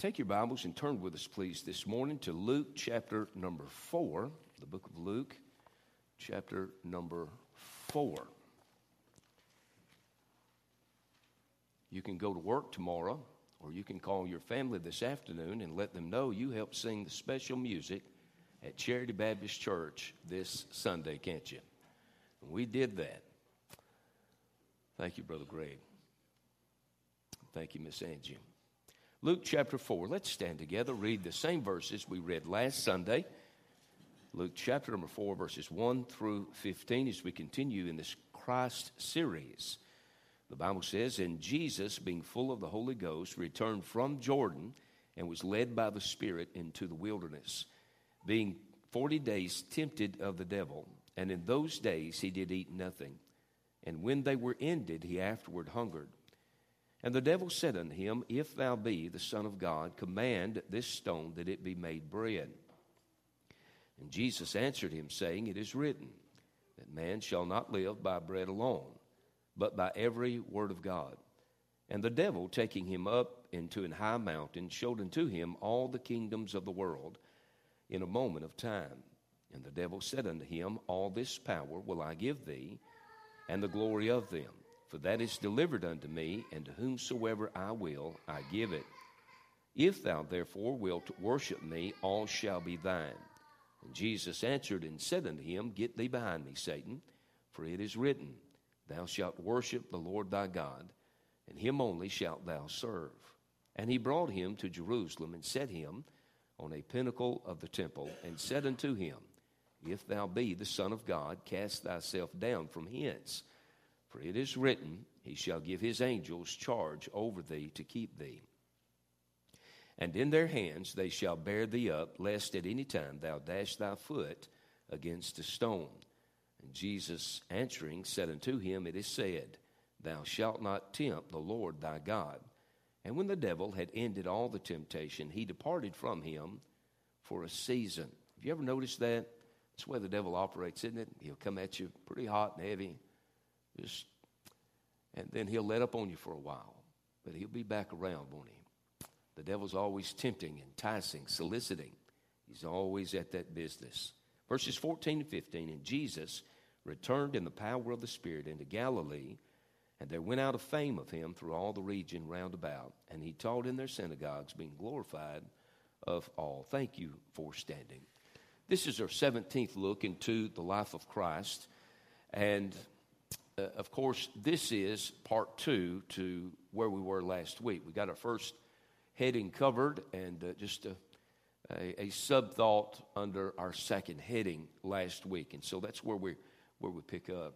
Take your Bibles and turn with us, please, this morning to Luke chapter number 4, the book of Luke, chapter number 4. You can go to work tomorrow, or you can call your family this afternoon and let them know you helped sing the special music at Charity Baptist Church this Sunday, can't you? We did that. Thank you, Brother Greg. Thank you, Miss Angie. Luke chapter 4. Let's stand together, read the same verses we read last Sunday. Luke chapter number 4, verses 1 through 15, as we continue in this Christ series. The Bible says, And Jesus, being full of the Holy Ghost, returned from Jordan and was led by the Spirit into the wilderness, being forty days tempted of the devil. And in those days he did eat nothing. And when they were ended, he afterward hungered. And the devil said unto him, If thou be the Son of God, command this stone that it be made bread. And Jesus answered him, saying, It is written, that man shall not live by bread alone, but by every word of God. And the devil, taking him up into an high mountain, showed unto him all the kingdoms of the world in a moment of time. And the devil said unto him, All this power will I give thee, and the glory of them. For that is delivered unto me, and to whomsoever I will, I give it. If thou therefore wilt worship me, all shall be thine. And Jesus answered and said unto him, Get thee behind me, Satan, for it is written, Thou shalt worship the Lord thy God, and him only shalt thou serve. And he brought him to Jerusalem, and set him on a pinnacle of the temple, and said unto him, If thou be the Son of God, cast thyself down from hence. For it is written, He shall give His angels charge over thee to keep thee. And in their hands they shall bear thee up, lest at any time thou dash thy foot against a stone. And Jesus answering said unto him, It is said, Thou shalt not tempt the Lord thy God. And when the devil had ended all the temptation, he departed from him for a season. Have you ever noticed that? That's the way the devil operates, isn't it? He'll come at you pretty hot and heavy just, and then he'll let up on you for a while, but he'll be back around, won't he? The devil's always tempting, enticing, soliciting. He's always at that business. Verses 14 and 15, and Jesus returned in the power of the Spirit into Galilee, and there went out a fame of him through all the region round about, and he taught in their synagogues, being glorified of all. Thank you for standing. This is our 17th look into the life of Christ, and uh, of course, this is part two to where we were last week. We got our first heading covered and uh, just a, a, a sub thought under our second heading last week. And so that's where we, where we pick up.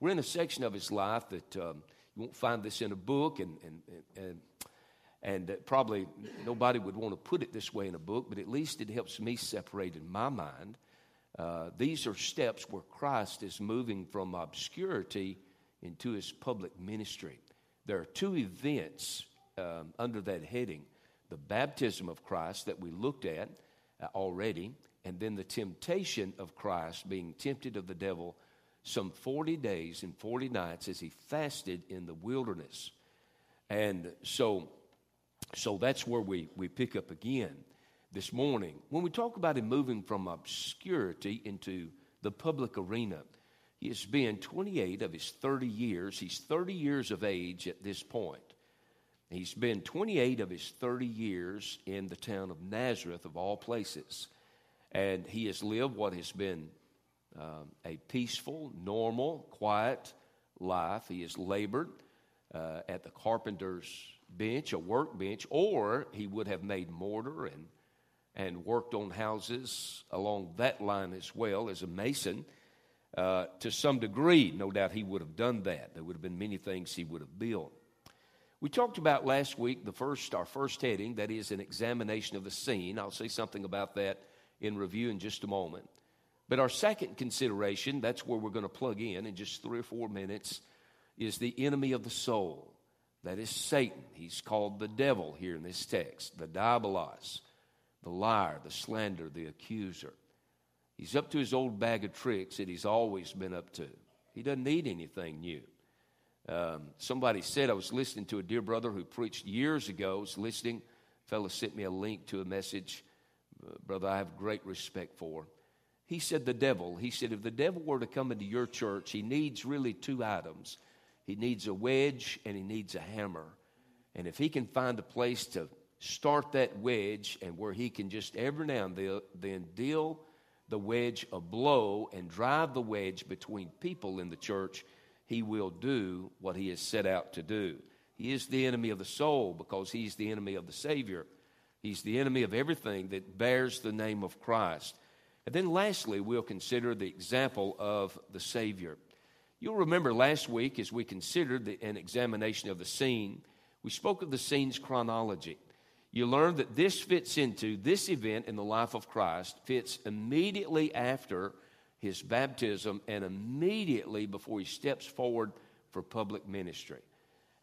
We're in a section of his life that um, you won't find this in a book, and, and, and, and uh, probably nobody would want to put it this way in a book, but at least it helps me separate in my mind. Uh, these are steps where Christ is moving from obscurity into his public ministry. There are two events um, under that heading the baptism of Christ that we looked at uh, already, and then the temptation of Christ being tempted of the devil some 40 days and 40 nights as he fasted in the wilderness. And so, so that's where we, we pick up again this morning. When we talk about him moving from obscurity into the public arena, he has been 28 of his 30 years. He's 30 years of age at this point. He's been 28 of his 30 years in the town of Nazareth, of all places. And he has lived what has been um, a peaceful, normal, quiet life. He has labored uh, at the carpenter's bench, a workbench, or he would have made mortar and, and worked on houses along that line as well as a mason. Uh, to some degree, no doubt he would have done that. There would have been many things he would have built. We talked about last week the first, our first heading, that is an examination of the scene. I'll say something about that in review in just a moment. But our second consideration, that's where we're going to plug in in just three or four minutes, is the enemy of the soul. That is Satan. He's called the devil here in this text, the diabolos, the liar, the slander, the accuser. He's up to his old bag of tricks that he's always been up to. He doesn't need anything new. Um, somebody said, I was listening to a dear brother who preached years ago, was listening fellow sent me a link to a message, uh, brother, I have great respect for. He said, The devil, he said, if the devil were to come into your church, he needs really two items. He needs a wedge and he needs a hammer. And if he can find a place to start that wedge and where he can just every now and then deal the wedge a blow and drive the wedge between people in the church, he will do what he has set out to do. He is the enemy of the soul because he's the enemy of the Savior. He's the enemy of everything that bears the name of Christ. And then lastly, we'll consider the example of the Savior. You'll remember last week as we considered the, an examination of the scene, we spoke of the scene's chronology. You learn that this fits into this event in the life of Christ, fits immediately after his baptism and immediately before he steps forward for public ministry.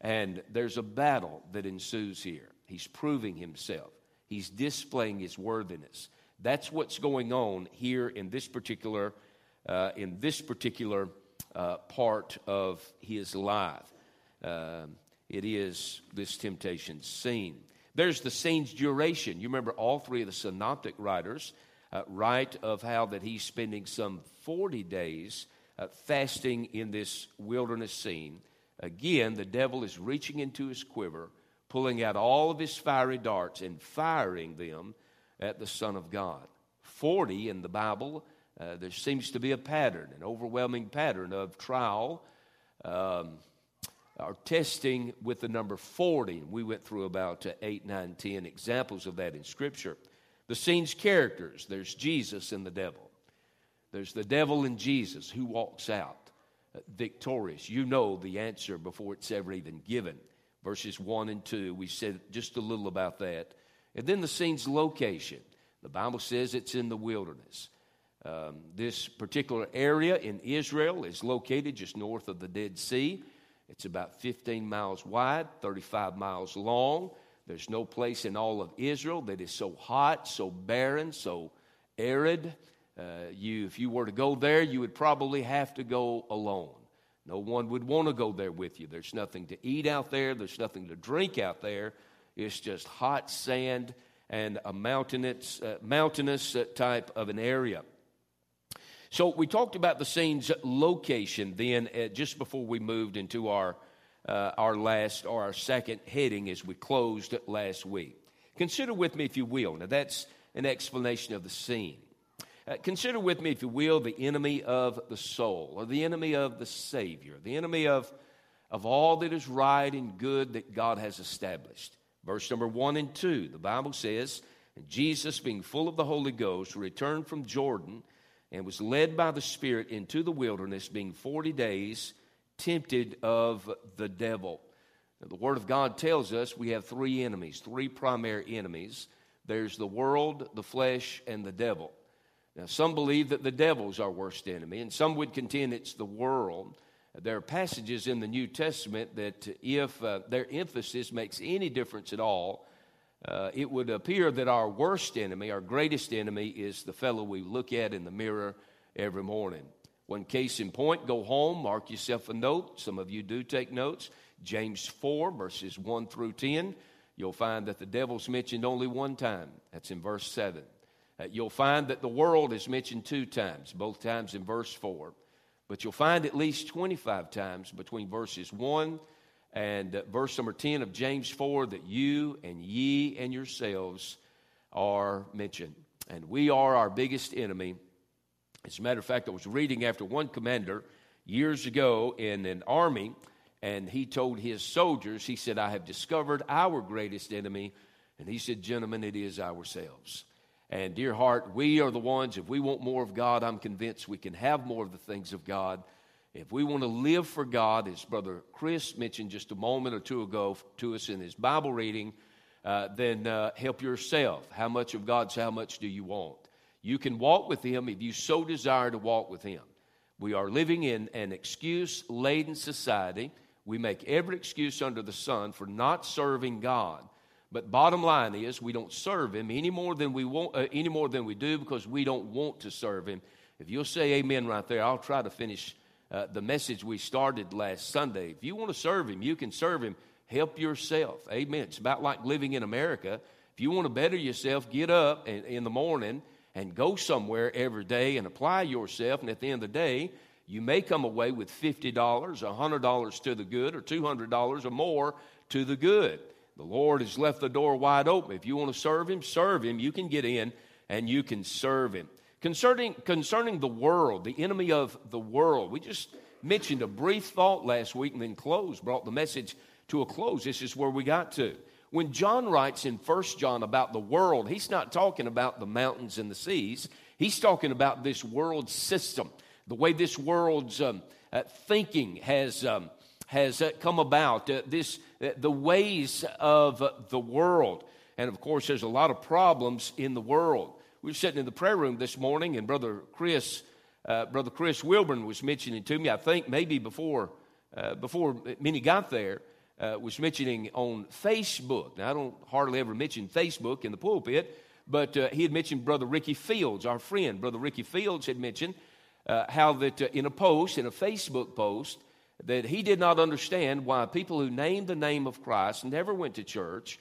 And there's a battle that ensues here. He's proving himself, he's displaying his worthiness. That's what's going on here in this particular, uh, in this particular uh, part of his life. Uh, it is this temptation scene. There's the scene's duration. You remember all three of the synoptic writers uh, write of how that he's spending some 40 days uh, fasting in this wilderness scene. Again, the devil is reaching into his quiver, pulling out all of his fiery darts and firing them at the Son of God. 40 in the Bible, uh, there seems to be a pattern, an overwhelming pattern of trial um, or testing with the number 40. We went through about uh, 8, 9, 10 examples of that in Scripture. The scene's characters there's Jesus and the devil. There's the devil and Jesus who walks out uh, victorious. You know the answer before it's ever even given. Verses 1 and 2, we said just a little about that. And then the scene's location. The Bible says it's in the wilderness. Um, this particular area in Israel is located just north of the Dead Sea. It's about 15 miles wide, 35 miles long. There's no place in all of Israel that is so hot, so barren, so arid. Uh, you, if you were to go there, you would probably have to go alone. No one would want to go there with you. There's nothing to eat out there, there's nothing to drink out there. It's just hot sand and a mountainous, uh, mountainous uh, type of an area. So we talked about the scene's location then, uh, just before we moved into our uh, our last or our second heading as we closed last week. Consider with me, if you will. Now that's an explanation of the scene. Uh, consider with me, if you will, the enemy of the soul, or the enemy of the Savior, the enemy of, of all that is right and good that God has established. Verse number one and two, the Bible says, Jesus, being full of the Holy Ghost, returned from Jordan and was led by the Spirit into the wilderness, being 40 days tempted of the devil. Now, the Word of God tells us we have three enemies, three primary enemies. There's the world, the flesh, and the devil. Now, some believe that the devil is our worst enemy, and some would contend it's the world. There are passages in the New Testament that, if uh, their emphasis makes any difference at all, uh, it would appear that our worst enemy, our greatest enemy, is the fellow we look at in the mirror every morning. One case in point, go home, mark yourself a note. Some of you do take notes. James 4, verses 1 through 10. You'll find that the devil's mentioned only one time. That's in verse 7. Uh, you'll find that the world is mentioned two times, both times in verse 4. But you'll find at least 25 times between verses 1 and uh, verse number 10 of James 4 that you and ye and yourselves are mentioned. And we are our biggest enemy. As a matter of fact, I was reading after one commander years ago in an army, and he told his soldiers, he said, I have discovered our greatest enemy. And he said, Gentlemen, it is ourselves. And dear heart, we are the ones, if we want more of God, I'm convinced we can have more of the things of God. If we want to live for God, as Brother Chris mentioned just a moment or two ago to us in his Bible reading, uh, then uh, help yourself. How much of God's how much do you want? You can walk with Him if you so desire to walk with Him. We are living in an excuse laden society. We make every excuse under the sun for not serving God. But bottom line is, we don't serve Him any more than we want, uh, any more than we do because we don't want to serve Him. If you'll say Amen right there, I'll try to finish uh, the message we started last Sunday. If you want to serve Him, you can serve Him. Help yourself. Amen. It's about like living in America If you want to better yourself, get up in the morning and go somewhere every day and apply yourself. And at the end of the day, you may come away with $50, $100 to the good, or $200 or more to the good. The Lord has left the door wide open. If you want to serve Him, serve Him. You can get in and you can serve Him. Concerning, concerning the world, the enemy of the world, we just mentioned a brief thought last week and then closed, brought the message to a close. This is where we got to. When John writes in First John about the world, he's not talking about the mountains and the seas. He's talking about this world system, the way this world's um, uh, thinking has, um, has uh, come about, uh, this, uh, the ways of the world. And of course, there's a lot of problems in the world. We were sitting in the prayer room this morning, and Brother Chris, uh, Brother Chris Wilburn was mentioning to me, I think maybe before, uh, before many got there, uh, was mentioning on Facebook. Now, I don't hardly ever mention Facebook in the pulpit, but uh, he had mentioned Brother Ricky Fields, our friend. Brother Ricky Fields had mentioned uh, how that uh, in a post, in a Facebook post, that he did not understand why people who named the name of Christ never went to church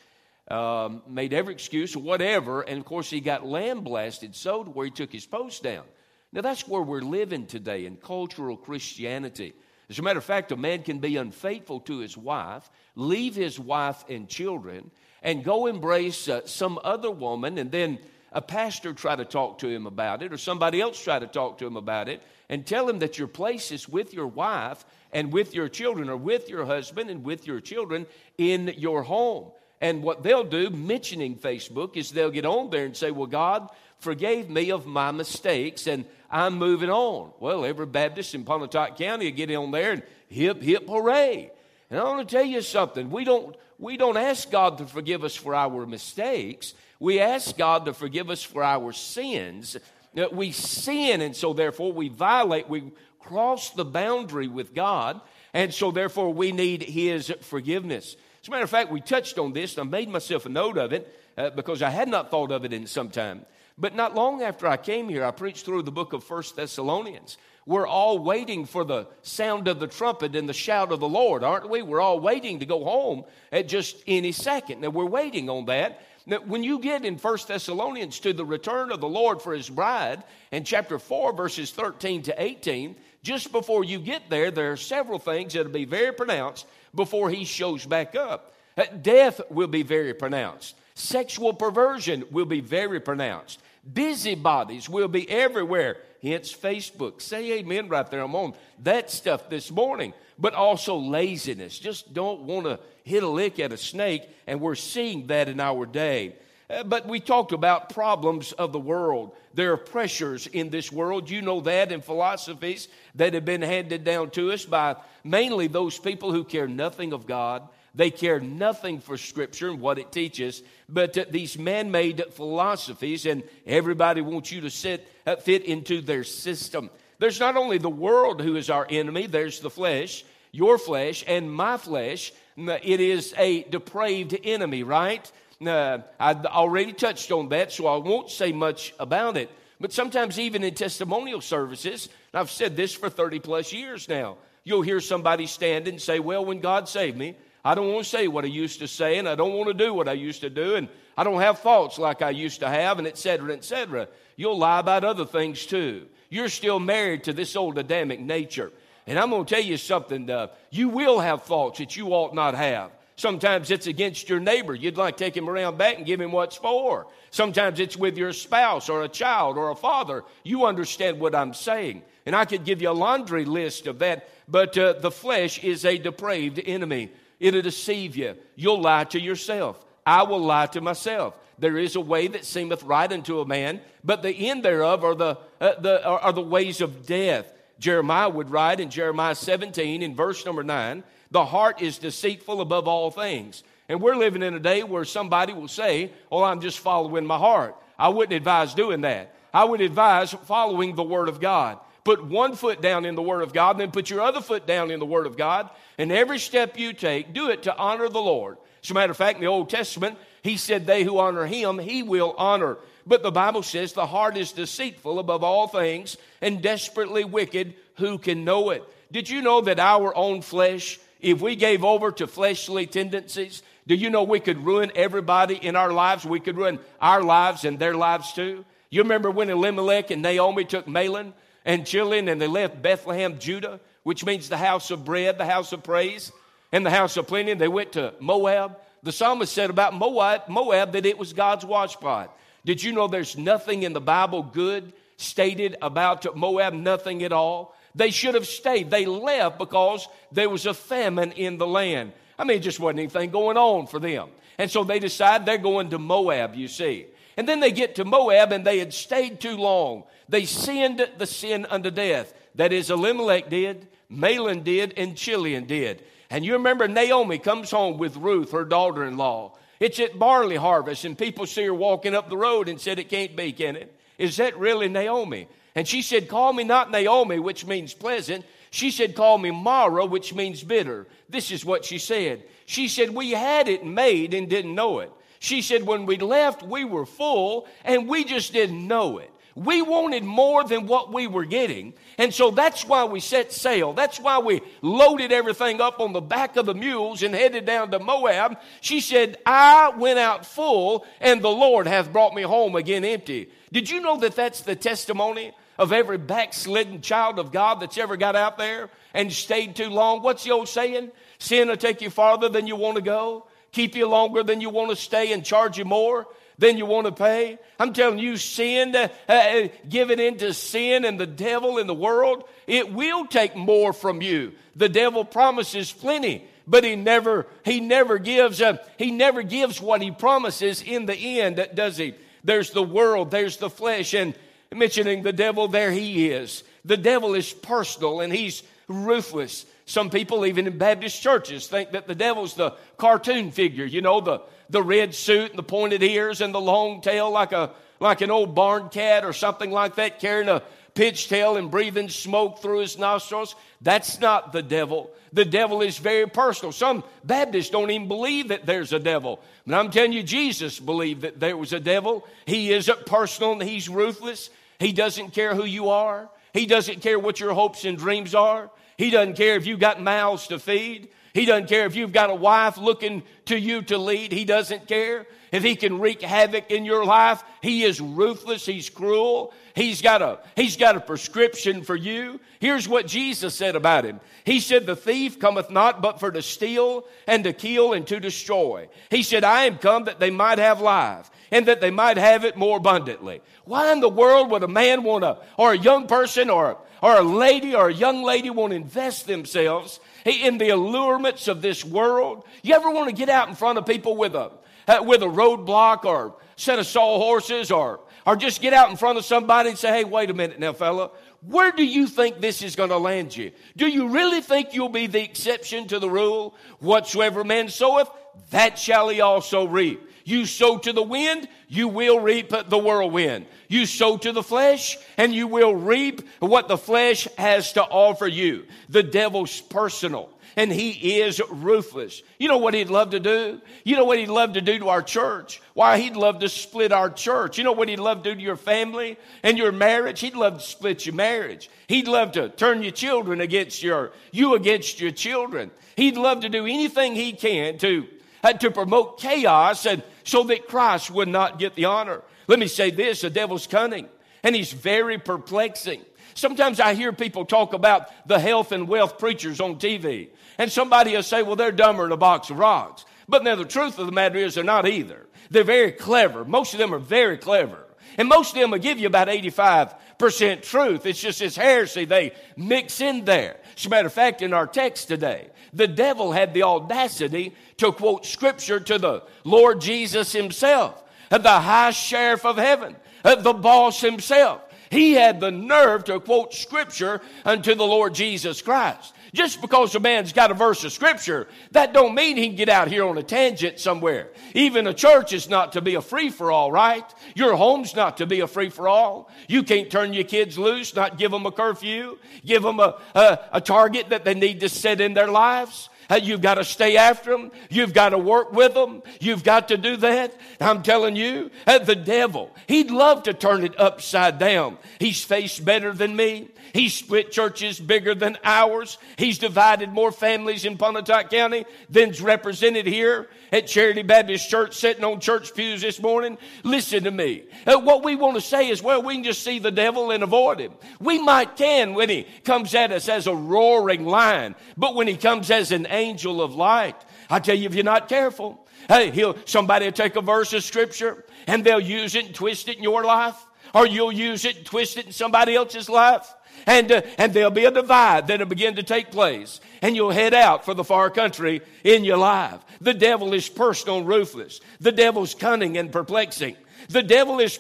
um, made every excuse or whatever, and of course he got lambasted so to where he took his post down. Now that's where we're living today in cultural Christianity. As a matter of fact, a man can be unfaithful to his wife, leave his wife and children, and go embrace uh, some other woman, and then a pastor try to talk to him about it, or somebody else try to talk to him about it, and tell him that your place is with your wife and with your children, or with your husband and with your children in your home. And what they'll do, mentioning Facebook, is they'll get on there and say, Well, God forgave me of my mistakes and I'm moving on. Well, every Baptist in Pontotoc County will get on there and hip, hip, hooray. And I want to tell you something. We don't, we don't ask God to forgive us for our mistakes. We ask God to forgive us for our sins. Uh, we sin, and so therefore we violate, we cross the boundary with God, and so therefore we need His forgiveness. As a matter of fact, we touched on this, and I made myself a note of it uh, because I had not thought of it in some time. But not long after I came here, I preached through the book of First Thessalonians. We're all waiting for the sound of the trumpet and the shout of the Lord, aren't we? We're all waiting to go home at just any second. Now, we're waiting on that. Now, when you get in First Thessalonians to the return of the Lord for his bride, in chapter 4, verses 13 to 18, just before you get there, there are several things that'll be very pronounced before he shows back up. Uh, death will be very pronounced. Sexual perversion will be very pronounced. Busybodies will be everywhere. Hence Facebook. Say amen right there. I'm on that stuff this morning. But also laziness. Just don't want to hit a lick at a snake. And we're seeing that in our day. But we talked about problems of the world. There are pressures in this world. You know that, and philosophies that have been handed down to us by mainly those people who care nothing of God. They care nothing for Scripture and what it teaches, but uh, these man made philosophies, and everybody wants you to sit, uh, fit into their system. There's not only the world who is our enemy, there's the flesh, your flesh, and my flesh. It is a depraved enemy, right? Uh, I already touched on that, so I won't say much about it. But sometimes, even in testimonial services, and I've said this for 30 plus years now, you'll hear somebody stand and say, Well, when God saved me, I don't want to say what I used to say, and I don't want to do what I used to do, and I don't have thoughts like I used to have, and et cetera, et cetera. You'll lie about other things too. You're still married to this old Adamic nature. And I'm going to tell you something, uh, you will have thoughts that you ought not have. Sometimes it's against your neighbor. You'd like to take him around back and give him what's for. Sometimes it's with your spouse or a child or a father. You understand what I'm saying. And I could give you a laundry list of that, but uh, the flesh is a depraved enemy. It'll deceive you. You'll lie to yourself. I will lie to myself. There is a way that seemeth right unto a man, but the end thereof are the, uh, the, are, are the ways of death. Jeremiah would write in Jeremiah 17 in verse number 9 the heart is deceitful above all things. And we're living in a day where somebody will say, Oh, I'm just following my heart. I wouldn't advise doing that. I would advise following the Word of God. Put one foot down in the Word of God, then put your other foot down in the Word of God. And every step you take, do it to honor the Lord. As a matter of fact, in the Old Testament, He said, They who honor Him, He will honor. But the Bible says the heart is deceitful above all things and desperately wicked. Who can know it? Did you know that our own flesh if we gave over to fleshly tendencies, Do you know we could ruin everybody in our lives? We could ruin our lives and their lives too. You remember when Elimelech and Naomi took Mahlon and Chilion and they left Bethlehem, Judah, which means the house of bread, the house of praise, and the house of plenty. They went to Moab. The psalmist said about Moab, Moab that it was God's washpot. Did you know there's nothing in the Bible good stated about Moab? Nothing at all. They should have stayed. They left because there was a famine in the land. I mean, it just wasn't anything going on for them. And so they decide they're going to Moab, you see. And then they get to Moab and they had stayed too long. They sinned the sin unto death. That is, Elimelech did, Mahlon did, and Chilion did. And you remember Naomi comes home with Ruth, her daughter in law. It's at barley harvest, and people see her walking up the road and said, It can't be, can it? Is that really Naomi? And she said, Call me not Naomi, which means pleasant. She said, Call me Mara, which means bitter. This is what she said. She said, We had it made and didn't know it. She said, When we left, we were full and we just didn't know it. We wanted more than what we were getting. And so that's why we set sail. That's why we loaded everything up on the back of the mules and headed down to Moab. She said, I went out full and the Lord hath brought me home again empty. Did you know that that's the testimony of every backslidden child of God that's ever got out there and stayed too long? What's the old saying? Sin will take you farther than you want to go, keep you longer than you want to stay, and charge you more than you want to pay. I'm telling you, sin, uh, uh, giving into sin and the devil in the world, it will take more from you. The devil promises plenty, but he never, he never gives, uh, he never gives what he promises in the end, does he? There's the world, there's the flesh, and mentioning the devil, there he is. The devil is personal and he's ruthless. Some people, even in Baptist churches, think that the devil's the cartoon figure, you know, the, the red suit and the pointed ears and the long tail like a like an old barn cat or something like that, carrying a pitch tail and breathing smoke through his nostrils. That's not the devil. The devil is very personal. Some Baptists don't even believe that there's a devil. But I'm telling you, Jesus believed that there was a devil. He isn't personal and he's ruthless. He doesn't care who you are. He doesn't care what your hopes and dreams are. He doesn't care if you've got mouths to feed. He doesn't care if you've got a wife looking to you to lead. He doesn't care. If he can wreak havoc in your life, he is ruthless. He's cruel. He's got a, he's got a prescription for you. Here's what Jesus said about him. He said, the thief cometh not but for to steal and to kill and to destroy. He said, I am come that they might have life and that they might have it more abundantly. Why in the world would a man want to, or a young person or, or a lady or a young lady want to invest themselves in the allurements of this world. You ever want to get out in front of people with a, uh, with a roadblock or set of sawhorses or, or just get out in front of somebody and say, hey, wait a minute now, fella. Where do you think this is going to land you? Do you really think you'll be the exception to the rule? Whatsoever man soweth, that shall he also reap. You sow to the wind, you will reap the whirlwind. You sow to the flesh, and you will reap what the flesh has to offer you. The devil's personal and he is ruthless. You know what he'd love to do? You know what he'd love to do to our church? Why, he'd love to split our church. You know what he'd love to do to your family and your marriage? He'd love to split your marriage. He'd love to turn your children against your, you against your children. He'd love to do anything he can to, uh, to promote chaos and so that Christ would not get the honor. Let me say this the devil's cunning, and he's very perplexing. Sometimes I hear people talk about the health and wealth preachers on TV, and somebody will say, well, they're dumber than a box of rocks. But now the truth of the matter is they're not either. They're very clever. Most of them are very clever. And most of them will give you about 85% truth. It's just this heresy they mix in there. As a matter of fact, in our text today, the devil had the audacity to quote scripture to the Lord Jesus himself, uh, the high sheriff of heaven, uh, the boss himself. He had the nerve to quote scripture unto the Lord Jesus Christ. Just because a man's got a verse of scripture, that don't mean he can get out here on a tangent somewhere. Even a church is not to be a free for all, right? Your home's not to be a free for all. You can't turn your kids loose, not give them a curfew, give them a, a, a target that they need to set in their lives. Uh, you've got to stay after them. You've got to work with them. You've got to do that. I'm telling you, uh, the devil, he'd love to turn it upside down. He's faced better than me. He's split churches bigger than ours. He's divided more families in Pontotoc County than's represented here. at Charity Baptist Church sitting on church pews this morning, listen to me. Uh, what we want to say is, well, we can just see the devil and avoid him. We might can when he comes at us as a roaring lion, but when he comes as an angel of light, I tell you, if you're not careful, hey, he'll, somebody will take a verse of scripture and they'll use it and twist it in your life, or you'll use it and twist it in somebody else's life. And, uh, and there'll be a divide that'll begin to take place. And you'll head out for the far country in your life. The devil is personal ruthless. The devil's cunning and perplexing. The devil is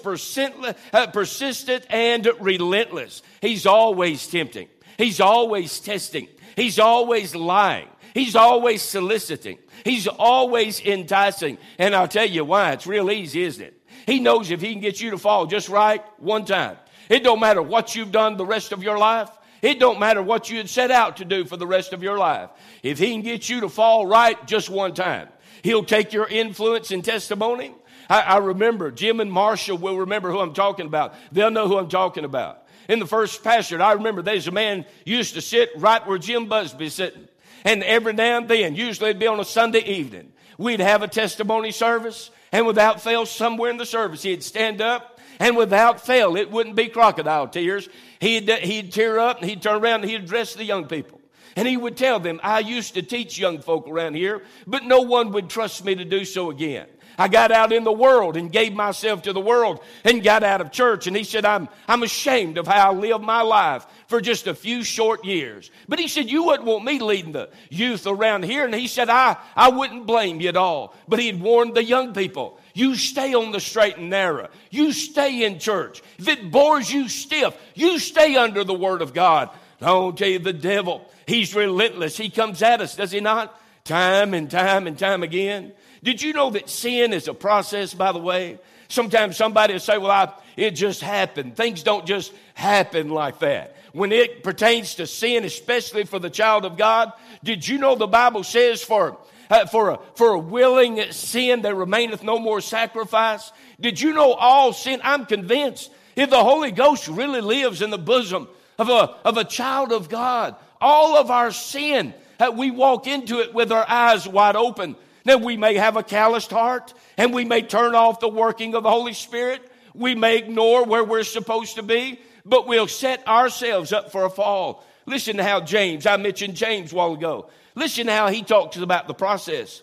uh, persistent and relentless. He's always tempting. He's always testing. He's always lying. He's always soliciting. He's always enticing. And I'll tell you why. It's real easy, isn't it? He knows if he can get you to fall just right one time. It don't matter what you've done the rest of your life. It don't matter what you had set out to do for the rest of your life. If he can get you to fall right just one time, he'll take your influence and testimony. I, I remember Jim and Marshall will remember who I'm talking about. They'll know who I'm talking about. In the first pastorate, I remember there's a man used to sit right where Jim Busby's sitting. And every now and then, usually it'd be on a Sunday evening, we'd have a testimony service. And without fail, somewhere in the service, he'd stand up and without fail, it wouldn't be crocodile tears. He'd, he'd tear up and he'd turn around and he'd address the young people. And he would tell them, I used to teach young folk around here, but no one would trust me to do so again. I got out in the world and gave myself to the world and got out of church. And he said, I'm, I'm ashamed of how I lived my life for just a few short years. But he said, You wouldn't want me leading the youth around here. And he said, I, I wouldn't blame you at all. But he had warned the young people, You stay on the straight and narrow. You stay in church. If it bores you stiff, you stay under the word of God. Don't tell you the devil. He's relentless. He comes at us, does he not? Time and time and time again. Did you know that sin is a process, by the way? Sometimes somebody will say, well, I, it just happened. Things don't just happen like that. When it pertains to sin, especially for the child of God, did you know the Bible says for, uh, for, a, for a willing sin there remaineth no more sacrifice? Did you know all sin? I'm convinced if the Holy Ghost really lives in the bosom of a, of a child of God, all of our sin, we walk into it with our eyes wide open. Now, we may have a calloused heart and we may turn off the working of the Holy Spirit. We may ignore where we're supposed to be, but we'll set ourselves up for a fall. Listen to how James, I mentioned James a while ago. Listen to how he talks about the process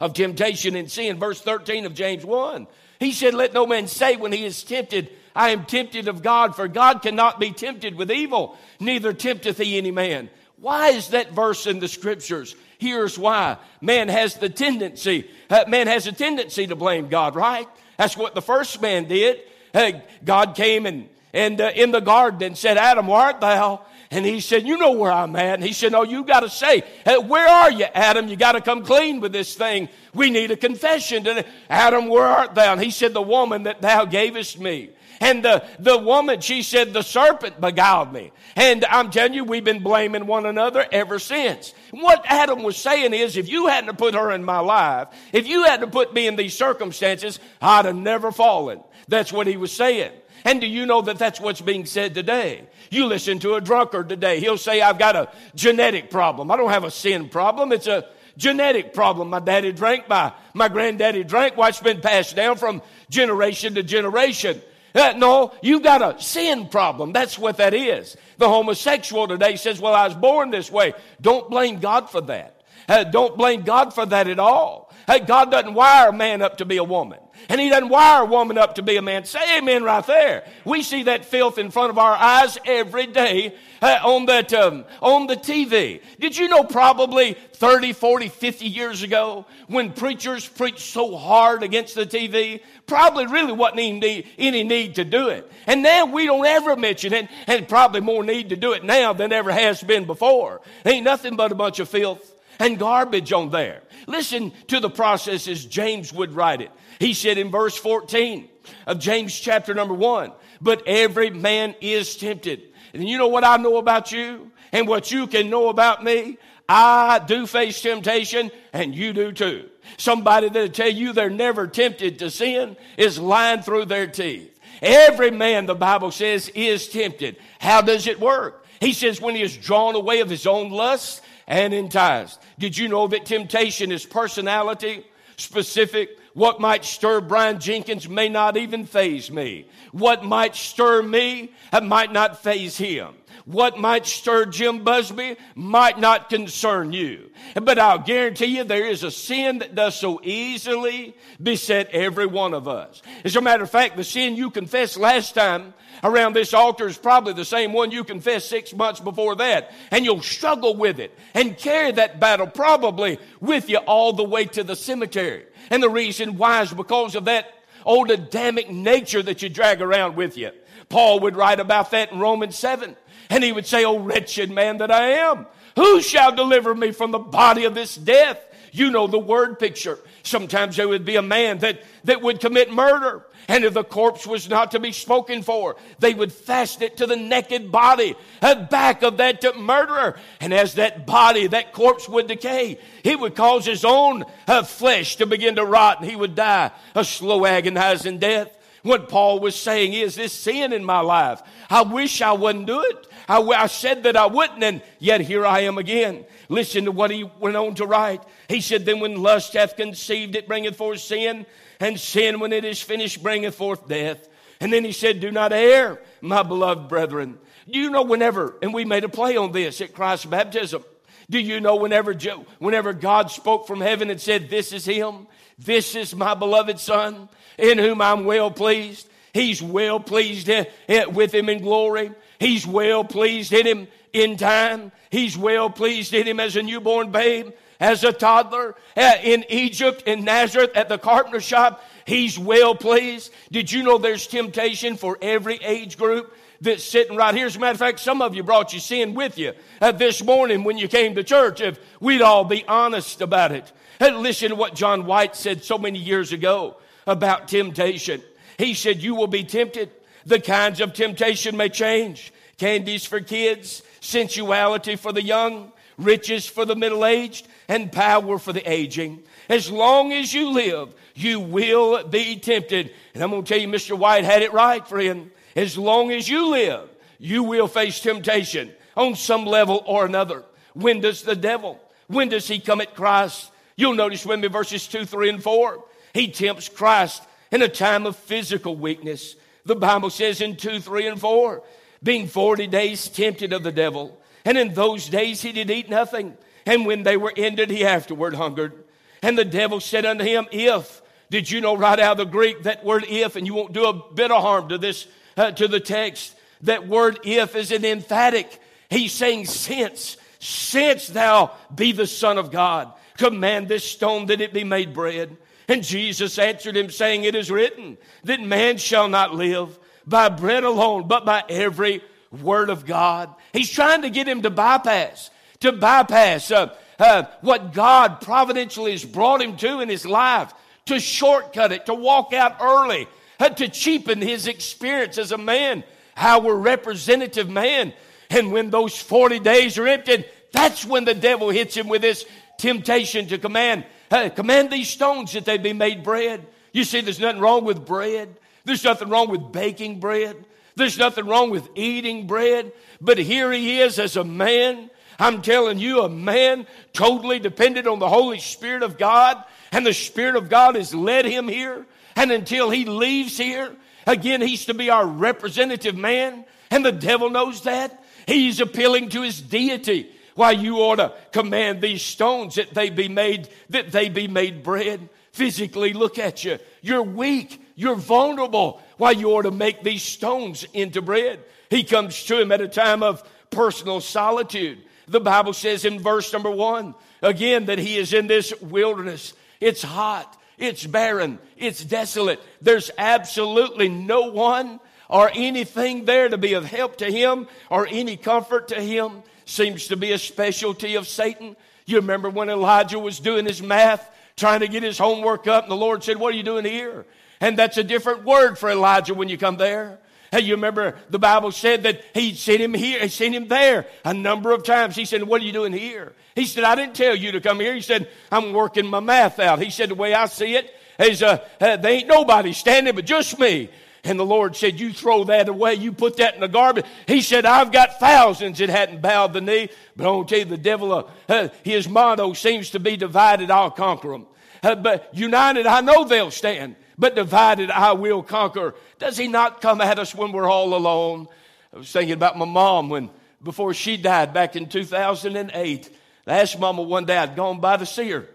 of temptation and sin. Verse 13 of James 1. He said, Let no man say when he is tempted, I am tempted of God, for God cannot be tempted with evil, neither tempteth he any man. Why is that verse in the scriptures? Here's why. Man has the tendency, uh, man has a tendency to blame God, right? That's what the first man did. Uh, God came and, and uh, in the garden and said, Adam, where art thou? And he said, You know where I'm at. And he said, No, you got to say, hey, Where are you, Adam? You got to come clean with this thing. We need a confession. And Adam, where art thou? And he said, The woman that thou gavest me. And the, the woman, she said, the serpent beguiled me. And I'm telling you, we've been blaming one another ever since. What Adam was saying is, if you hadn't put her in my life, if you hadn't put me in these circumstances, I'd have never fallen. That's what he was saying. And do you know that that's what's being said today? You listen to a drunkard today. He'll say, I've got a genetic problem. I don't have a sin problem. It's a genetic problem. My daddy drank, my, my granddaddy drank. Why, it's been passed down from generation to generation. Uh, no, you've got a sin problem. That's what that is. The homosexual today says, Well, I was born this way. Don't blame God for that. Uh, don't blame God for that at all. Hey, God doesn't wire a man up to be a woman. And he doesn't wire a woman up to be a man. Say amen right there. We see that filth in front of our eyes every day uh, on that um, on the TV. Did you know probably 30, 40, 50 years ago when preachers preached so hard against the TV, probably really wasn't any need, any need to do it. And now we don't ever mention it and probably more need to do it now than ever has been before. Ain't nothing but a bunch of filth and garbage on there. Listen to the process as James would write it. He said in verse 14 of James chapter number one, but every man is tempted. And you know what I know about you and what you can know about me? I do face temptation and you do too. Somebody that'll tell you they're never tempted to sin is lying through their teeth. Every man, the Bible says, is tempted. How does it work? He says when he is drawn away of his own lust and enticed. Did you know that temptation is personality specific? What might stir Brian Jenkins may not even faze me. What might stir me might not faze him. What might stir Jim Busby might not concern you. But I'll guarantee you there is a sin that does so easily beset every one of us. As a matter of fact, the sin you confessed last time around this altar is probably the same one you confessed six months before that. And you'll struggle with it and carry that battle probably with you all the way to the cemetery. And the reason why is because of that old Adamic nature that you drag around with you. Paul would write about that in Romans 7. And he would say, Oh, wretched man that I am, who shall deliver me from the body of this death? You know the word picture. Sometimes there would be a man that, that would commit murder. And if the corpse was not to be spoken for, they would fasten it to the naked body, at back of that murderer. And as that body, that corpse would decay, he would cause his own uh, flesh to begin to rot and he would die a slow agonizing death. What Paul was saying is this sin in my life. I wish I wouldn't do it. I, I said that I wouldn't, and yet here I am again. Listen to what he went on to write. He said, Then when lust hath conceived, it bringeth forth sin, and sin, when it is finished, bringeth forth death. And then he said, Do not err, my beloved brethren. Do you know whenever, and we made a play on this at Christ's baptism. Do you know whenever, whenever God spoke from heaven and said, This is him, this is my beloved Son, in whom I'm well pleased? He's well pleased eh, eh, with him in glory. He's well pleased in him in time. He's well pleased in him as a newborn babe, as a toddler, uh, in Egypt, in Nazareth, at the carpenter shop. He's well pleased. Did you know there's temptation for every age group? that's sitting right here. As a matter of fact, some of you brought your sin with you uh, this morning when you came to church. If we'd all be honest about it. And listen to what John White said so many years ago about temptation. He said, You will be tempted the kinds of temptation may change. Candies for kids, sensuality for the young, riches for the middle aged, and power for the aging. As long as you live, you will be tempted. And I'm going to tell you, Mr. White had it right, friend. As long as you live, you will face temptation on some level or another. When does the devil, when does he come at Christ? You'll notice with me verses 2, 3, and 4. He tempts Christ in a time of physical weakness. The Bible says in 2, 3, and 4, being 40 days tempted of the devil. And in those days he did eat nothing. And when they were ended, he afterward hungered. And the devil said unto him, If, did you know right out of the Greek that word if, and you won't do a bit of harm to this, uh, to the text, that word if is an emphatic. He's saying, Since, since thou be the Son of God, command this stone that it be made bread. And Jesus answered him, saying, It is written that man shall not live by bread alone, but by every word of God. He's trying to get him to bypass, to bypass uh, uh, what God providentially has brought him to in his life, to shortcut it, to walk out early, uh, to cheapen his experience as a man, our representative man. And when those 40 days are emptied, that's when the devil hits him with this temptation to command Hey, command these stones that they be made bread. You see, there's nothing wrong with bread. There's nothing wrong with baking bread. There's nothing wrong with eating bread. But here he is as a man. I'm telling you, a man totally dependent on the Holy Spirit of God. And the Spirit of God has led him here. And until he leaves here, again, he's to be our representative man. And the devil knows that. He's appealing to his deity why you ought to command these stones that they be made that they be made bread physically. Look at you. You're weak. You're vulnerable. Why you ought to make these stones into bread. He comes to him at a time of personal solitude. The bible says in verse number one again that he is in this wilderness. It's hot. It's barren. It's desolate. There's absolutely no one or anything there to be of help to him or any comfort to him seems to be a specialty of Satan. You remember when Elijah was doing his math, trying to get his homework up, and the Lord said, What are you doing here? And that's a different word for Elijah when you come there. Hey, you remember the Bible said that he sent him here, he sent him there a number of times. He said, What are you doing here? He said, I didn't tell you to come here. He said, I'm working my math out. He said, The way I see it is uh, uh, there ain't nobody standing but just me. And the Lord said, You throw that away. You put that in the garbage. He said, I've got thousands that hadn't bowed the knee. But I want to tell you, the devil, uh, uh, his motto seems to be divided, I'll conquer them. Uh, but united, I know they'll stand. But divided, I will conquer. Does he not come at us when we're all alone? I was thinking about my mom when, before she died back in 2008. I asked Mama one day, I'd gone by to see her.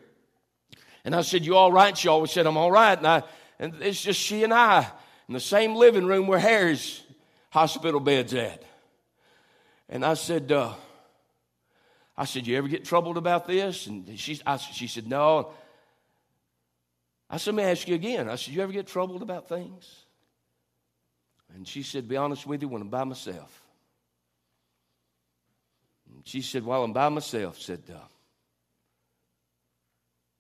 And I said, You all right? She always said, I'm all right. And, I, and it's just she and I in the same living room where Harry's hospital bed's at. And I said, uh, I said, You ever get troubled about this? And she, I, she said, No. I said, Let me ask you again. I said, You ever get troubled about things? And she said, Be honest with you, when I'm by myself. And she said, While I'm by myself, said, uh,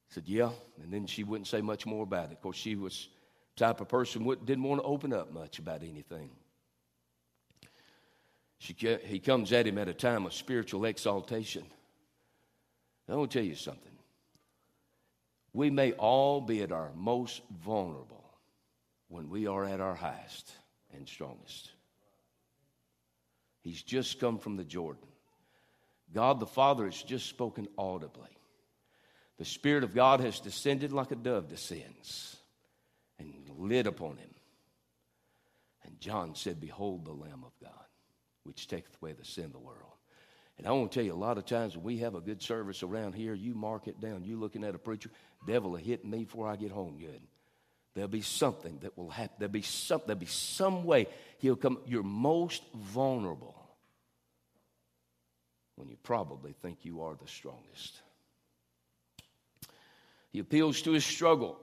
said, Yeah. And then she wouldn't say much more about it. Of course, she was type of person didn't want to open up much about anything. She, he comes at him at a time of spiritual exaltation. I want to tell you something. We may all be at our most vulnerable when we are at our highest and strongest. He's just come from the Jordan. God the Father has just spoken audibly. The Spirit of God has descended like a dove descends lit upon him. And John said, Behold the Lamb of God, which taketh away the sin of the world. And I want to tell you, a lot of times when we have a good service around here, you mark it down. You looking at a preacher, devil will hit me before I get home good. There'll be something that will happen. There'll be some, there'll be some way he'll come. You're most vulnerable when you probably think you are the strongest. He appeals to his struggle.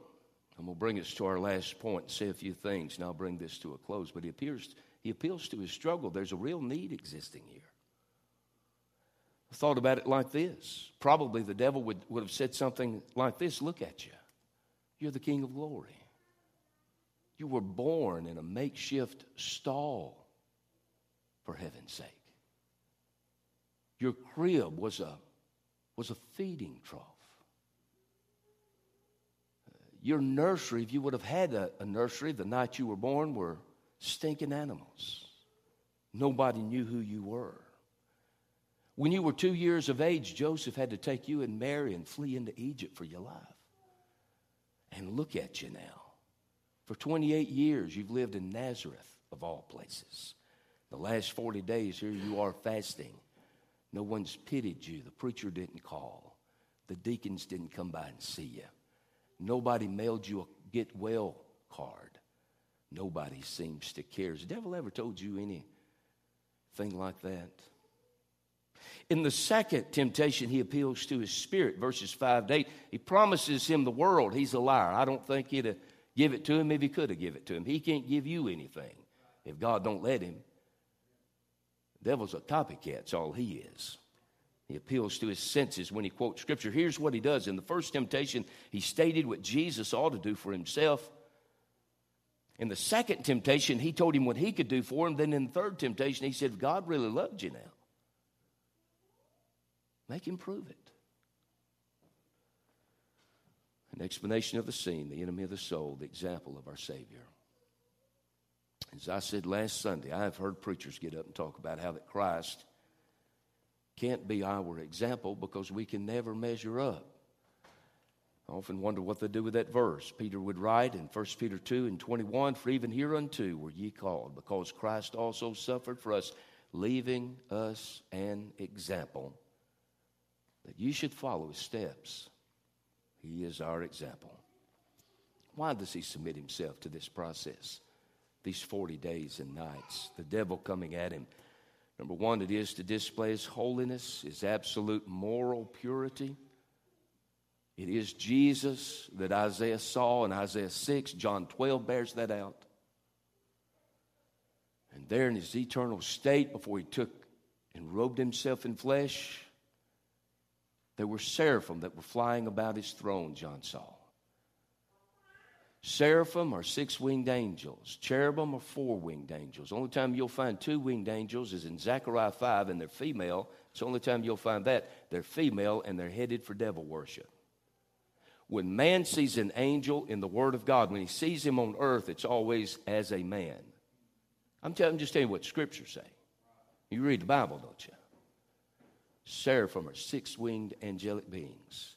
Going to bring us to our last point and say a few things, and I'll bring this to a close. But he appears, he appeals to his struggle. There's a real need existing here. I thought about it like this. Probably the devil would, would have said something like this Look at you. You're the king of glory. You were born in a makeshift stall, for heaven's sake. Your crib was a, was a feeding trough. Your nursery, if you would have had a, a nursery the night you were born, were stinking animals. Nobody knew who you were. When you were two years of age, Joseph had to take you and Mary and flee into Egypt for your life. And look at you now. For 28 years, you've lived in Nazareth, of all places. The last 40 days, here you are fasting. No one's pitied you. The preacher didn't call, the deacons didn't come by and see you. Nobody mailed you a get well card. Nobody seems to care. Has the devil ever told you anything like that? In the second temptation, he appeals to his spirit, verses 5 to 8. He promises him the world. He's a liar. I don't think he'd give it to him if he could have give it to him. He can't give you anything if God don't let him. The devil's a copycat, that's all he is. He appeals to his senses when he quotes scripture. Here's what he does. In the first temptation, he stated what Jesus ought to do for himself. In the second temptation, he told him what he could do for him. Then in the third temptation, he said, God really loved you now. Make him prove it. An explanation of the scene, the enemy of the soul, the example of our Savior. As I said last Sunday, I have heard preachers get up and talk about how that Christ can't be our example because we can never measure up. I often wonder what they do with that verse. Peter would write in 1 Peter 2 and 21 For even hereunto were ye called, because Christ also suffered for us, leaving us an example that you should follow his steps. He is our example. Why does he submit himself to this process? These 40 days and nights, the devil coming at him Number one, it is to display His holiness, His absolute moral purity. It is Jesus that Isaiah saw in Isaiah 6. John 12 bears that out. And there in his eternal state, before he took and robed himself in flesh, there were seraphim that were flying about his throne, John saw. Seraphim are six winged angels. Cherubim are four winged angels. The only time you'll find two winged angels is in Zechariah 5, and they're female. It's the only time you'll find that. They're female and they're headed for devil worship. When man sees an angel in the Word of God, when he sees him on earth, it's always as a man. I'm, telling, I'm just telling you what Scripture say. You read the Bible, don't you? Seraphim are six winged angelic beings.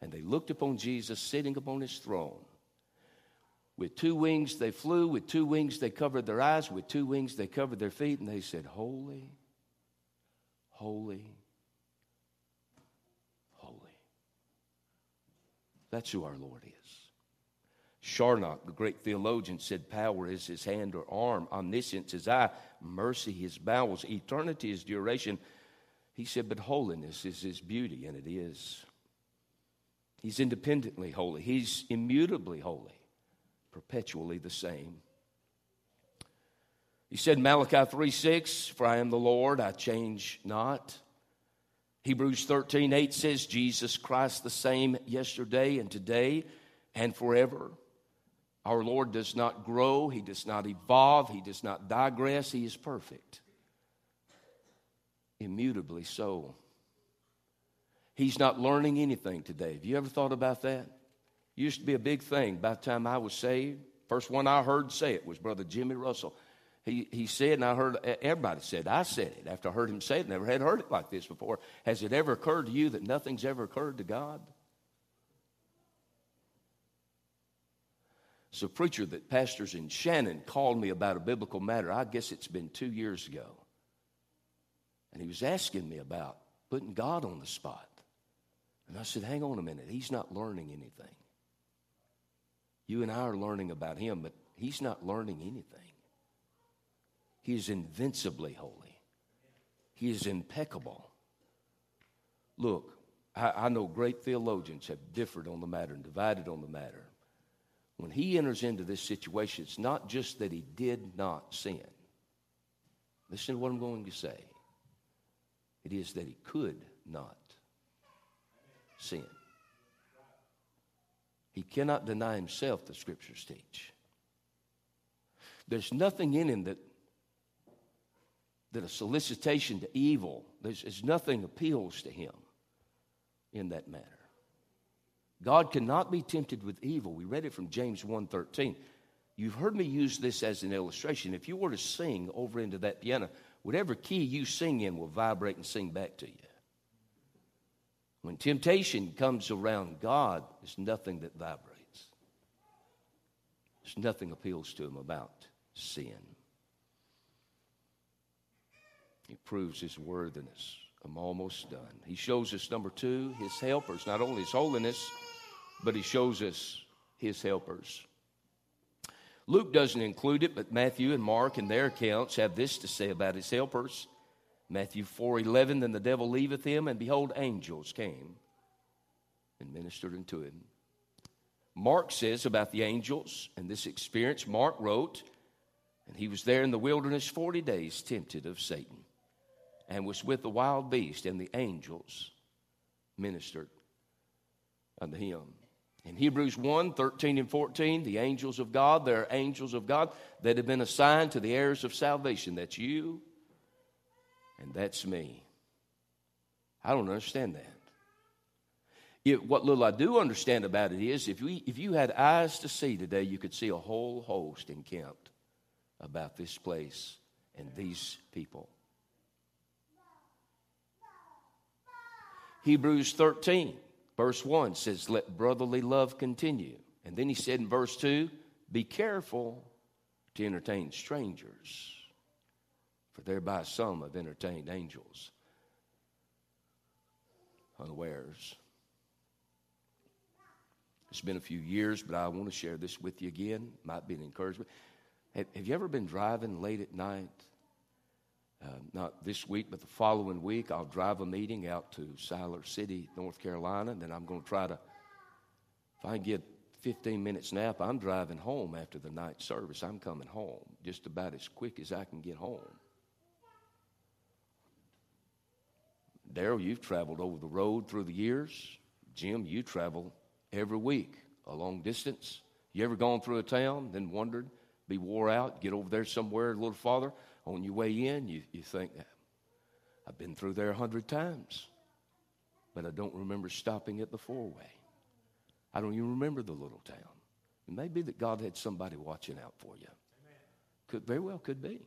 And they looked upon Jesus sitting upon his throne. With two wings they flew, with two wings they covered their eyes, with two wings they covered their feet, and they said, Holy, holy, holy. That's who our Lord is. Charnock, the great theologian, said, Power is his hand or arm, omniscience his eye, mercy his bowels, eternity his duration. He said, But holiness is his beauty, and it is. He's independently holy, he's immutably holy, perpetually the same. He said Malachi 3 6, For I am the Lord, I change not. Hebrews 13 8 says, Jesus Christ the same yesterday and today and forever. Our Lord does not grow, He does not evolve, He does not digress, He is perfect. Immutably so. He's not learning anything today. Have you ever thought about that? Used to be a big thing. By the time I was saved, first one I heard say it was Brother Jimmy Russell. He, he said, and I heard everybody said, I said it after I heard him say it. Never had heard it like this before. Has it ever occurred to you that nothing's ever occurred to God? So, a preacher that pastors in Shannon called me about a biblical matter. I guess it's been two years ago. And he was asking me about putting God on the spot. And I said, Hang on a minute. He's not learning anything. You and I are learning about him, but he's not learning anything. He is invincibly holy, he is impeccable. Look, I, I know great theologians have differed on the matter and divided on the matter. When he enters into this situation, it's not just that he did not sin. Listen to what I'm going to say. It is that he could not sin. He cannot deny himself, the scriptures teach. There's nothing in him that, that a solicitation to evil, there's, there's nothing appeals to him in that matter. God cannot be tempted with evil. We read it from James 1:13. You've heard me use this as an illustration. If you were to sing over into that piano, whatever key you sing in will vibrate and sing back to you. When temptation comes around God, there's nothing that vibrates. There's nothing appeals to him about sin. He proves his worthiness. I'm almost done. He shows us, number two, his helpers, not only his holiness, but he shows us his helpers. Luke doesn't include it, but Matthew and Mark in their accounts have this to say about his helpers. Matthew 4:11 then the devil leaveth him and behold angels came and ministered unto him. Mark says about the angels and this experience Mark wrote and he was there in the wilderness 40 days tempted of Satan and was with the wild beast and the angels ministered unto him. In Hebrews 1 13 and 14, the angels of God, there are angels of God that have been assigned to the heirs of salvation. That's you and that's me. I don't understand that. What little I do understand about it is if, we, if you had eyes to see today, you could see a whole host encamped about this place and these people. Hebrews 13, verse 1 says, Let brotherly love continue. And then he said in verse 2, Be careful to entertain strangers for thereby some have entertained angels unawares. It's been a few years, but I want to share this with you again. Might be an encouragement. Have, you ever been driving late at night? Uh, not this week, but the following week, I'll drive a meeting out to Siler City, North Carolina, and then I'm going to try to, if I get 15 minutes nap, I'm driving home after the night service. I'm coming home just about as quick as I can get home. Daryl, you've traveled over the road through the years. Jim, you travel every week a long distance. You ever gone through a town, then wondered, be wore out, get over there somewhere a little farther? On your way in, you, you think, I've been through there a hundred times, but I don't remember stopping at the four way. I don't even remember the little town. It may be that God had somebody watching out for you. Could very well could be.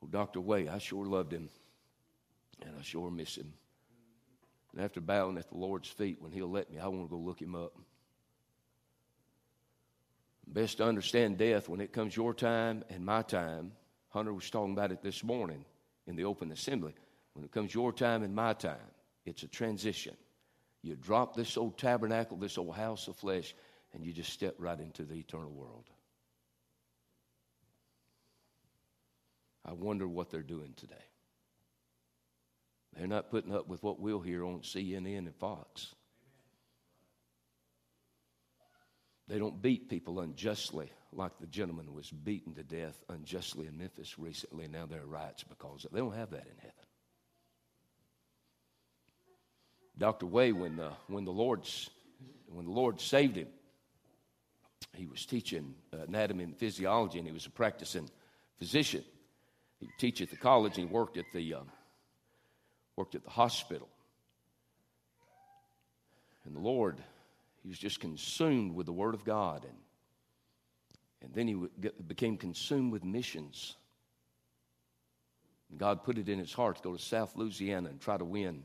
Well, Dr. Way, I sure loved him, and I sure miss him. And after bowing at the Lord's feet, when He'll let me, I want to go look Him up. Best to understand death when it comes your time and my time. Hunter was talking about it this morning in the open assembly. When it comes your time and my time, it's a transition. You drop this old tabernacle, this old house of flesh, and you just step right into the eternal world. I wonder what they're doing today. They're not putting up with what we'll hear on CNN and Fox. They don't beat people unjustly like the gentleman was beaten to death unjustly in Memphis recently. Now there are riots because they don't have that in heaven. Dr. Way, when the, when the Lord's when the Lord saved him, he was teaching anatomy and physiology, and he was a practicing physician. He would teach at the college, and he worked at the um, worked at the hospital. And the Lord, he was just consumed with the Word of God, and and then he became consumed with missions. And God put it in his heart to go to South Louisiana and try to win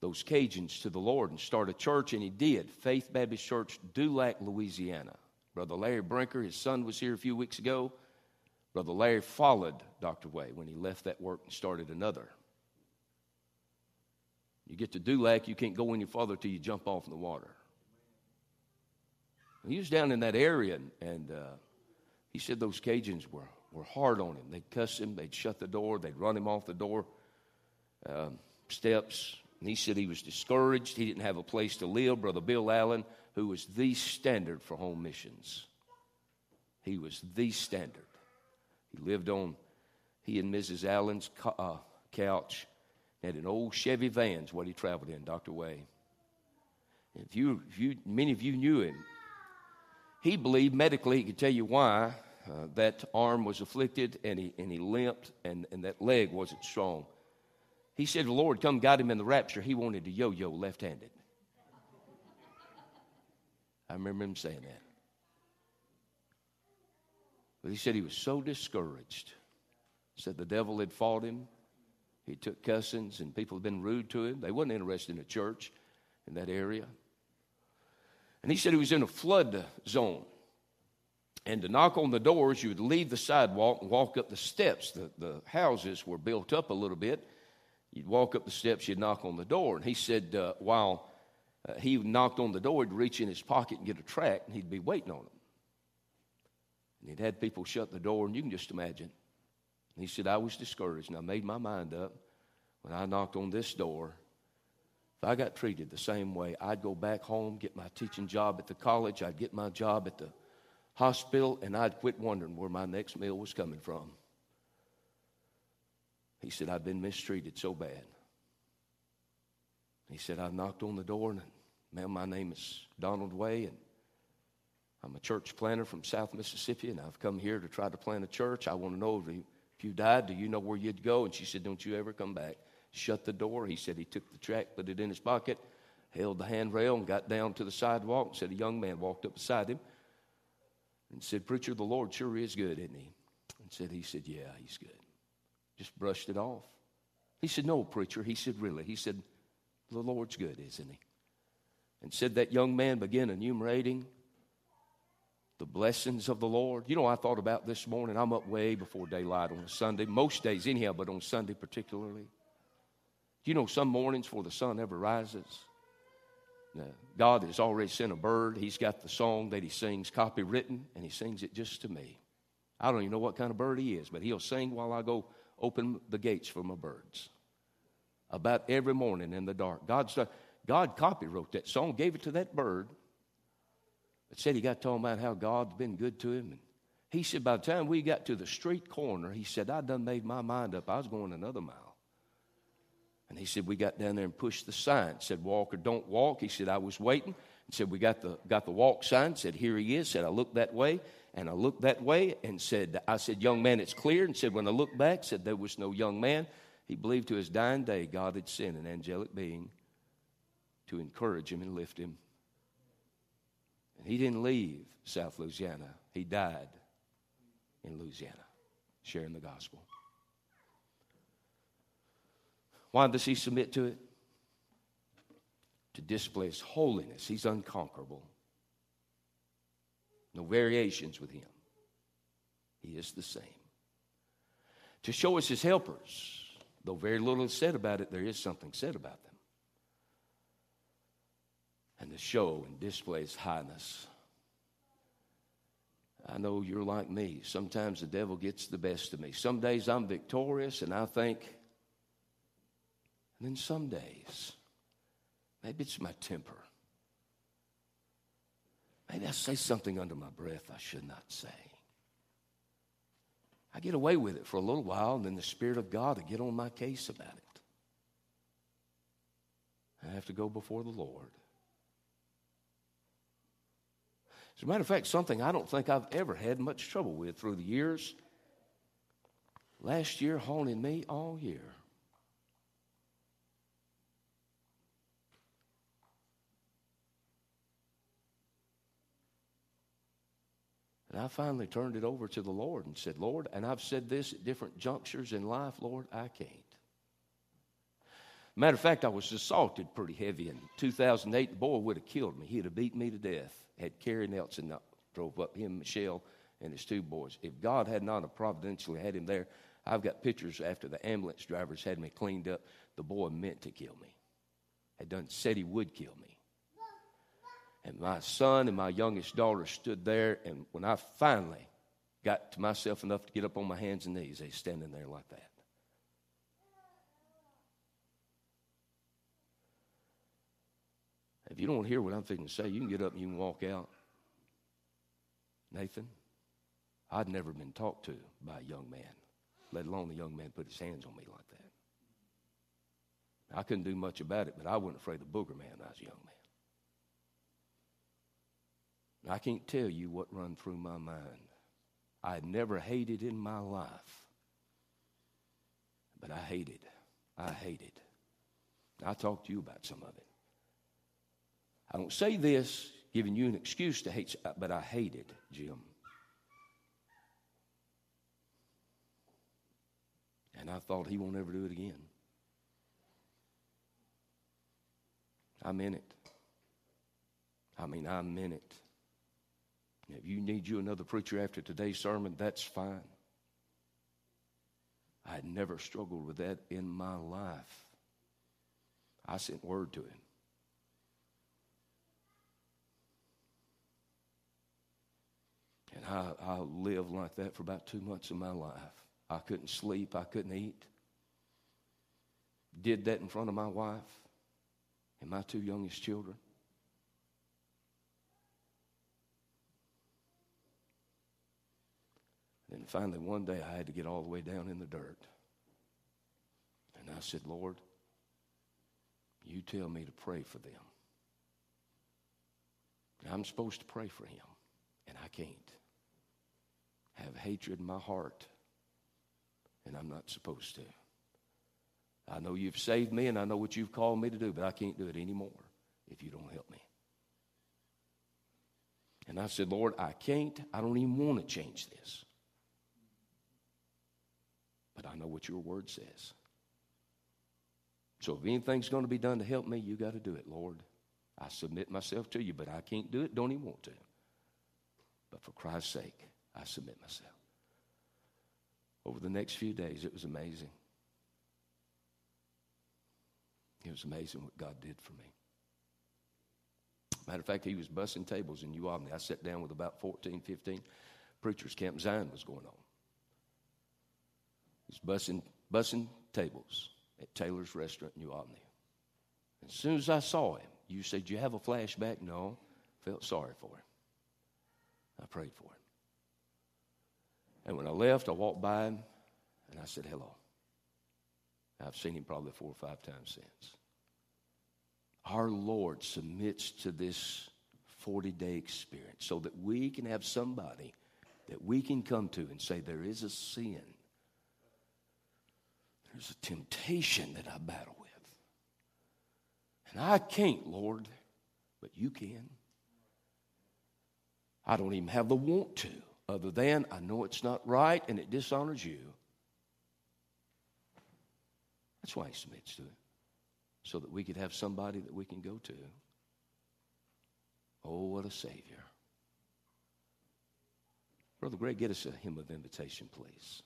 those Cajuns to the Lord and start a church, and he did. Faith Baptist Church, Dulac, Louisiana. Brother Larry Brinker, his son was here a few weeks ago. Brother Larry followed Dr. Way when he left that work and started another. You get to Dulac, you can't go any farther till you jump off in the water. He was down in that area, and, and uh, he said those Cajuns were, were hard on him. They'd cuss him, they'd shut the door, they'd run him off the door um, steps, and he said he was discouraged. He didn't have a place to live. Brother Bill Allen, who was the standard for home missions, he was the standard. He lived on, he and Mrs. Allen's uh, couch, had an old Chevy van's what he traveled in, Dr. Way. If you, if you, many of you knew him. He believed medically, he could tell you why uh, that arm was afflicted and he, and he limped and, and that leg wasn't strong. He said the Lord come got him in the rapture. He wanted to yo yo left handed. I remember him saying that. But he said he was so discouraged. He Said the devil had fought him. He took cussings and people had been rude to him. They wasn't interested in a church in that area. And he said he was in a flood zone. And to knock on the doors, you would leave the sidewalk and walk up the steps. The, the houses were built up a little bit. You'd walk up the steps, you'd knock on the door. And he said, uh, while uh, he knocked on the door, he'd reach in his pocket and get a tract, and he'd be waiting on them. And he'd had people shut the door, and you can just imagine. And he said, I was discouraged, and I made my mind up when I knocked on this door. If I got treated the same way, I'd go back home, get my teaching job at the college, I'd get my job at the hospital, and I'd quit wondering where my next meal was coming from. He said, I've been mistreated so bad. He said, I've knocked on the door, and ma'am, my name is Donald Way, and I'm a church planter from South Mississippi, and I've come here to try to plant a church. I want to know if you, died, do you know where you'd go? And she said, Don't you ever come back. Shut the door. He said he took the tract, put it in his pocket, held the handrail, and got down to the sidewalk. And said a young man walked up beside him and said, Preacher, the Lord sure is good, isn't he? And said, He said, Yeah, he's good. Just brushed it off. He said, No, preacher. He said, Really? He said, The Lord's good, isn't He? And said that young man began enumerating the blessings of the Lord. You know, I thought about this morning. I'm up way before daylight on a Sunday, most days, anyhow, but on Sunday particularly. You know some mornings before the sun ever rises? God has already sent a bird. He's got the song that He sings copywritten, and He sings it just to me. I don't even know what kind of bird He is, but He'll sing while I go open the gates for my birds. About every morning in the dark. Uh, God, God copy wrote that song, gave it to that bird. It said he got talking about how God's been good to him. And he said, by the time we got to the street corner, he said, I done made my mind up. I was going another mile. And he said, we got down there and pushed the sign. Said, walk or don't walk. He said, I was waiting. He said, we got the, got the walk sign. Said, here he is. Said, I looked that way. And I looked that way and said, I said, young man, it's clear. And said, when I looked back, said there was no young man. He believed to his dying day God had sent an angelic being to encourage him and lift him he didn't leave South Louisiana, he died in Louisiana sharing the gospel. Why does he submit to it? To display his holiness. He's unconquerable. No variations with him. He is the same. To show us his helpers, though very little is said about it, there is something said about them. And to show and display his highness. I know you're like me. Sometimes the devil gets the best of me. Some days I'm victorious and I think, and then some days, maybe it's my temper. Maybe I say something under my breath I should not say. I get away with it for a little while, and then the Spirit of God will get on my case about it. I have to go before the Lord. As a matter of fact, something I don't think I've ever had much trouble with through the years. Last year haunted me all year. And I finally turned it over to the Lord and said, Lord, and I've said this at different junctures in life, Lord, I can't. Matter of fact, I was assaulted pretty heavy in 2008. The boy would have killed me. He'd have beat me to death. Had Kerry Nelson drove up him, Michelle, and his two boys. If God had not providentially had him there, I've got pictures after the ambulance drivers had me cleaned up. The boy meant to kill me. Had done said he would kill me. And my son and my youngest daughter stood there, and when I finally got to myself enough to get up on my hands and knees, they standing there like that. If you don't hear what I'm thinking to say, you can get up and you can walk out. Nathan, I'd never been talked to by a young man, let alone a young man put his hands on me like that. I couldn't do much about it, but I wasn't afraid of the booger man when I was a young man. I can't tell you what run through my mind. I had never hated in my life, but I hated. I hated. I talked to you about some of it. I don't say this giving you an excuse to hate, uh, but I hated Jim. And I thought he won't ever do it again. I'm in it. I mean, I'm in it. If you need you another preacher after today's sermon, that's fine. I had never struggled with that in my life. I sent word to him. And I, I lived like that for about two months of my life. I couldn't sleep, I couldn't eat. Did that in front of my wife and my two youngest children. And finally, one day, I had to get all the way down in the dirt. And I said, Lord, you tell me to pray for them. I'm supposed to pray for him, and I can't. I have hatred in my heart, and I'm not supposed to. I know you've saved me, and I know what you've called me to do, but I can't do it anymore if you don't help me. And I said, Lord, I can't. I don't even want to change this but I know what your word says. So if anything's going to be done to help me, you got to do it, Lord. I submit myself to you, but I can't do it, don't even want to. But for Christ's sake, I submit myself. Over the next few days, it was amazing. It was amazing what God did for me. Matter of fact, he was bussing tables in Albany. I sat down with about 14, 15 preachers. Camp Zion was going on. He's bussing, bussing tables at Taylor's Restaurant in Albany. As soon as I saw him, you said, you have a flashback? No. Felt sorry for him. I prayed for him. And when I left, I walked by him and I said, hello. I've seen him probably four or five times since. Our Lord submits to this 40 day experience so that we can have somebody that we can come to and say, There is a sin there's a temptation that I battle with. And I can't, Lord, but you can. I don't even have the want to, other than I know it's not right and it dishonors you. That's why he submits to it, so that we could have somebody that we can go to. Oh, what a Savior. Brother Greg, get us a hymn of invitation, please.